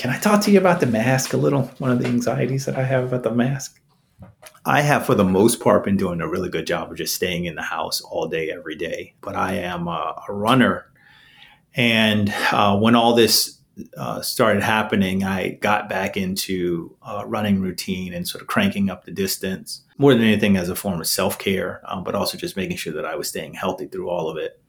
Can I talk to you about the mask a little? One of the anxieties that I have about the mask. I have, for the most part, been doing a really good job of just staying in the house all day, every day. But I am a, a runner. And uh, when all this uh, started happening, I got back into uh, running routine and sort of cranking up the distance more than anything as a form of self care, um, but also just making sure that I was staying healthy through all of it.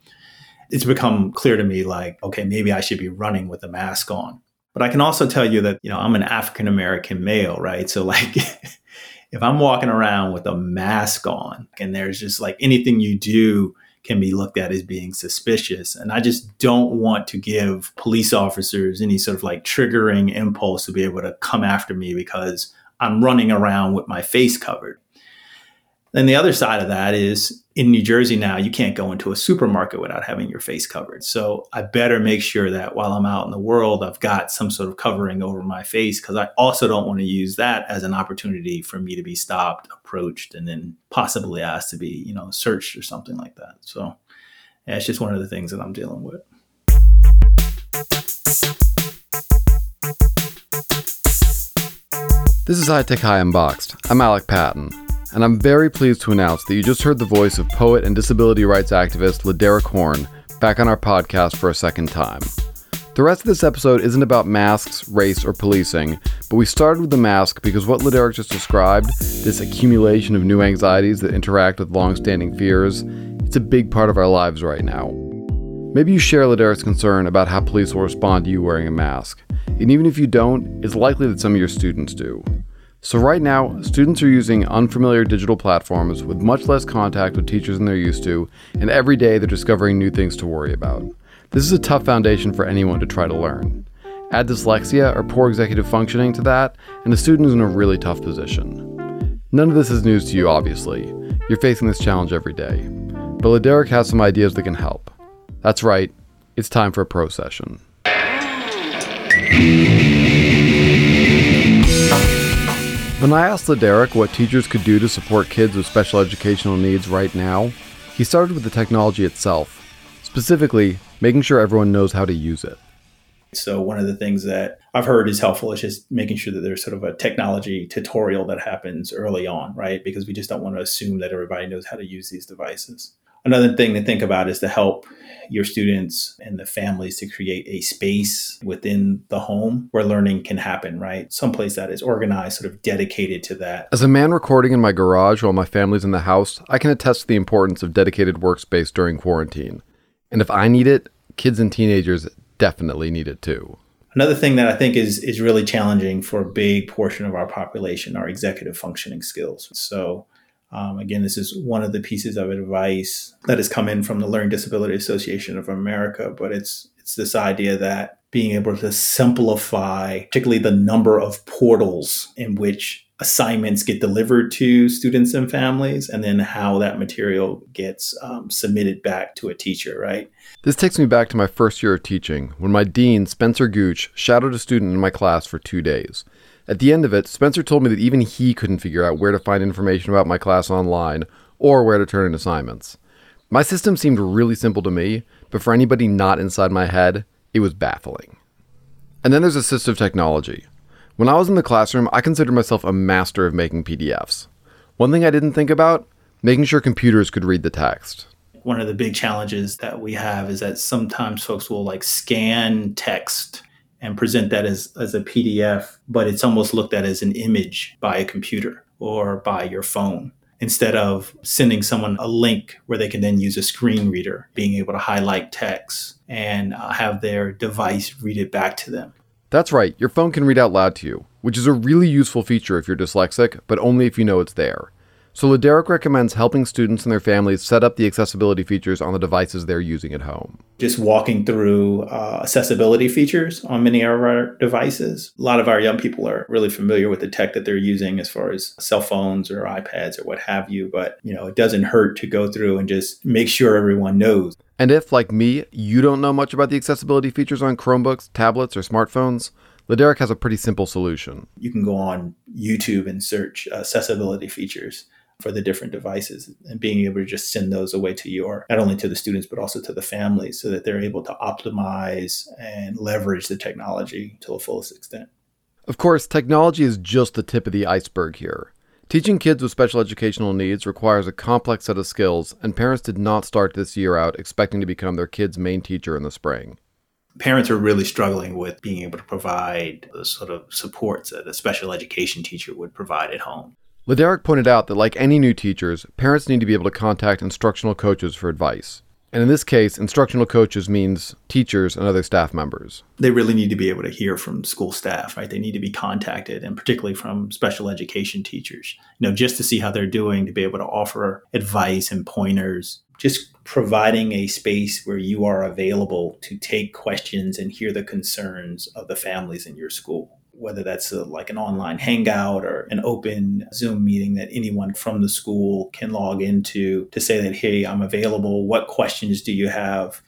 It's become clear to me like, okay, maybe I should be running with a mask on. But I can also tell you that, you know, I'm an African American male, right? So, like, if I'm walking around with a mask on and there's just like anything you do, can be looked at as being suspicious. And I just don't want to give police officers any sort of like triggering impulse to be able to come after me because I'm running around with my face covered. Then the other side of that is in New Jersey now, you can't go into a supermarket without having your face covered. So I better make sure that while I'm out in the world, I've got some sort of covering over my face because I also don't want to use that as an opportunity for me to be stopped, approached, and then possibly asked to be, you know, searched or something like that. So yeah, it's just one of the things that I'm dealing with. This is High Tech High Unboxed. I'm Alec Patton and I'm very pleased to announce that you just heard the voice of poet and disability rights activist Laderick Horn back on our podcast for a second time. The rest of this episode isn't about masks, race, or policing, but we started with the mask because what Laderick just described, this accumulation of new anxieties that interact with long-standing fears, it's a big part of our lives right now. Maybe you share Laderick's concern about how police will respond to you wearing a mask, and even if you don't, it's likely that some of your students do. So, right now, students are using unfamiliar digital platforms with much less contact with teachers than they're used to, and every day they're discovering new things to worry about. This is a tough foundation for anyone to try to learn. Add dyslexia or poor executive functioning to that, and the student is in a really tough position. None of this is news to you, obviously. You're facing this challenge every day. But Laderick has some ideas that can help. That's right, it's time for a pro session. When I asked Laderick what teachers could do to support kids with special educational needs right now, he started with the technology itself, specifically making sure everyone knows how to use it. So, one of the things that I've heard is helpful is just making sure that there's sort of a technology tutorial that happens early on, right? Because we just don't want to assume that everybody knows how to use these devices. Another thing to think about is to help your students and the families to create a space within the home where learning can happen, right? Someplace that is organized, sort of dedicated to that. As a man recording in my garage while my family's in the house, I can attest to the importance of dedicated workspace during quarantine. And if I need it, kids and teenagers definitely need it too. Another thing that I think is is really challenging for a big portion of our population are executive functioning skills. So um, again, this is one of the pieces of advice that has come in from the Learning Disability Association of America, but it's it's this idea that being able to simplify, particularly the number of portals in which assignments get delivered to students and families, and then how that material gets um, submitted back to a teacher, right? This takes me back to my first year of teaching when my dean, Spencer Gooch, shadowed a student in my class for two days. At the end of it, Spencer told me that even he couldn't figure out where to find information about my class online or where to turn in assignments. My system seemed really simple to me, but for anybody not inside my head, it was baffling. And then there's assistive technology. When I was in the classroom, I considered myself a master of making PDFs. One thing I didn't think about making sure computers could read the text. One of the big challenges that we have is that sometimes folks will like scan text and present that as, as a PDF, but it's almost looked at as an image by a computer or by your phone instead of sending someone a link where they can then use a screen reader, being able to highlight text and uh, have their device read it back to them. That's right, your phone can read out loud to you, which is a really useful feature if you're dyslexic, but only if you know it's there. So Laderick recommends helping students and their families set up the accessibility features on the devices they're using at home. Just walking through uh, accessibility features on many of our devices. A lot of our young people are really familiar with the tech that they're using as far as cell phones or iPads or what have you, but you know, it doesn't hurt to go through and just make sure everyone knows. And if like me, you don't know much about the accessibility features on Chromebooks, tablets, or smartphones, Laderick has a pretty simple solution. You can go on YouTube and search accessibility features for the different devices and being able to just send those away to your not only to the students but also to the families so that they're able to optimize and leverage the technology to the fullest extent. Of course, technology is just the tip of the iceberg here. Teaching kids with special educational needs requires a complex set of skills, and parents did not start this year out expecting to become their kid's main teacher in the spring. Parents are really struggling with being able to provide the sort of supports that a special education teacher would provide at home. Laderick pointed out that, like any new teachers, parents need to be able to contact instructional coaches for advice. And in this case, instructional coaches means teachers and other staff members. They really need to be able to hear from school staff, right? They need to be contacted, and particularly from special education teachers, you know, just to see how they're doing, to be able to offer advice and pointers. Just providing a space where you are available to take questions and hear the concerns of the families in your school whether that's a, like an online hangout or an open Zoom meeting that anyone from the school can log into to say that, hey, I'm available. What questions do you have?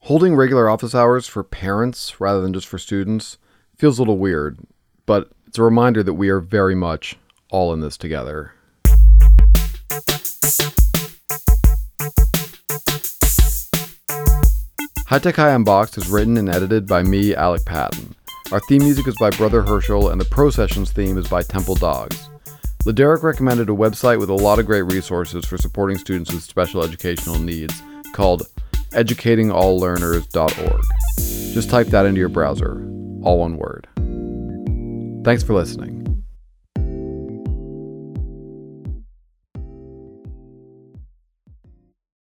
Holding regular office hours for parents rather than just for students feels a little weird, but it's a reminder that we are very much all in this together. High Tech High Unboxed is written and edited by me, Alec Patton. Our theme music is by Brother Herschel, and the Pro Sessions theme is by Temple Dogs. Laderick recommended a website with a lot of great resources for supporting students with special educational needs called educatingalllearners.org. Just type that into your browser, all one word. Thanks for listening.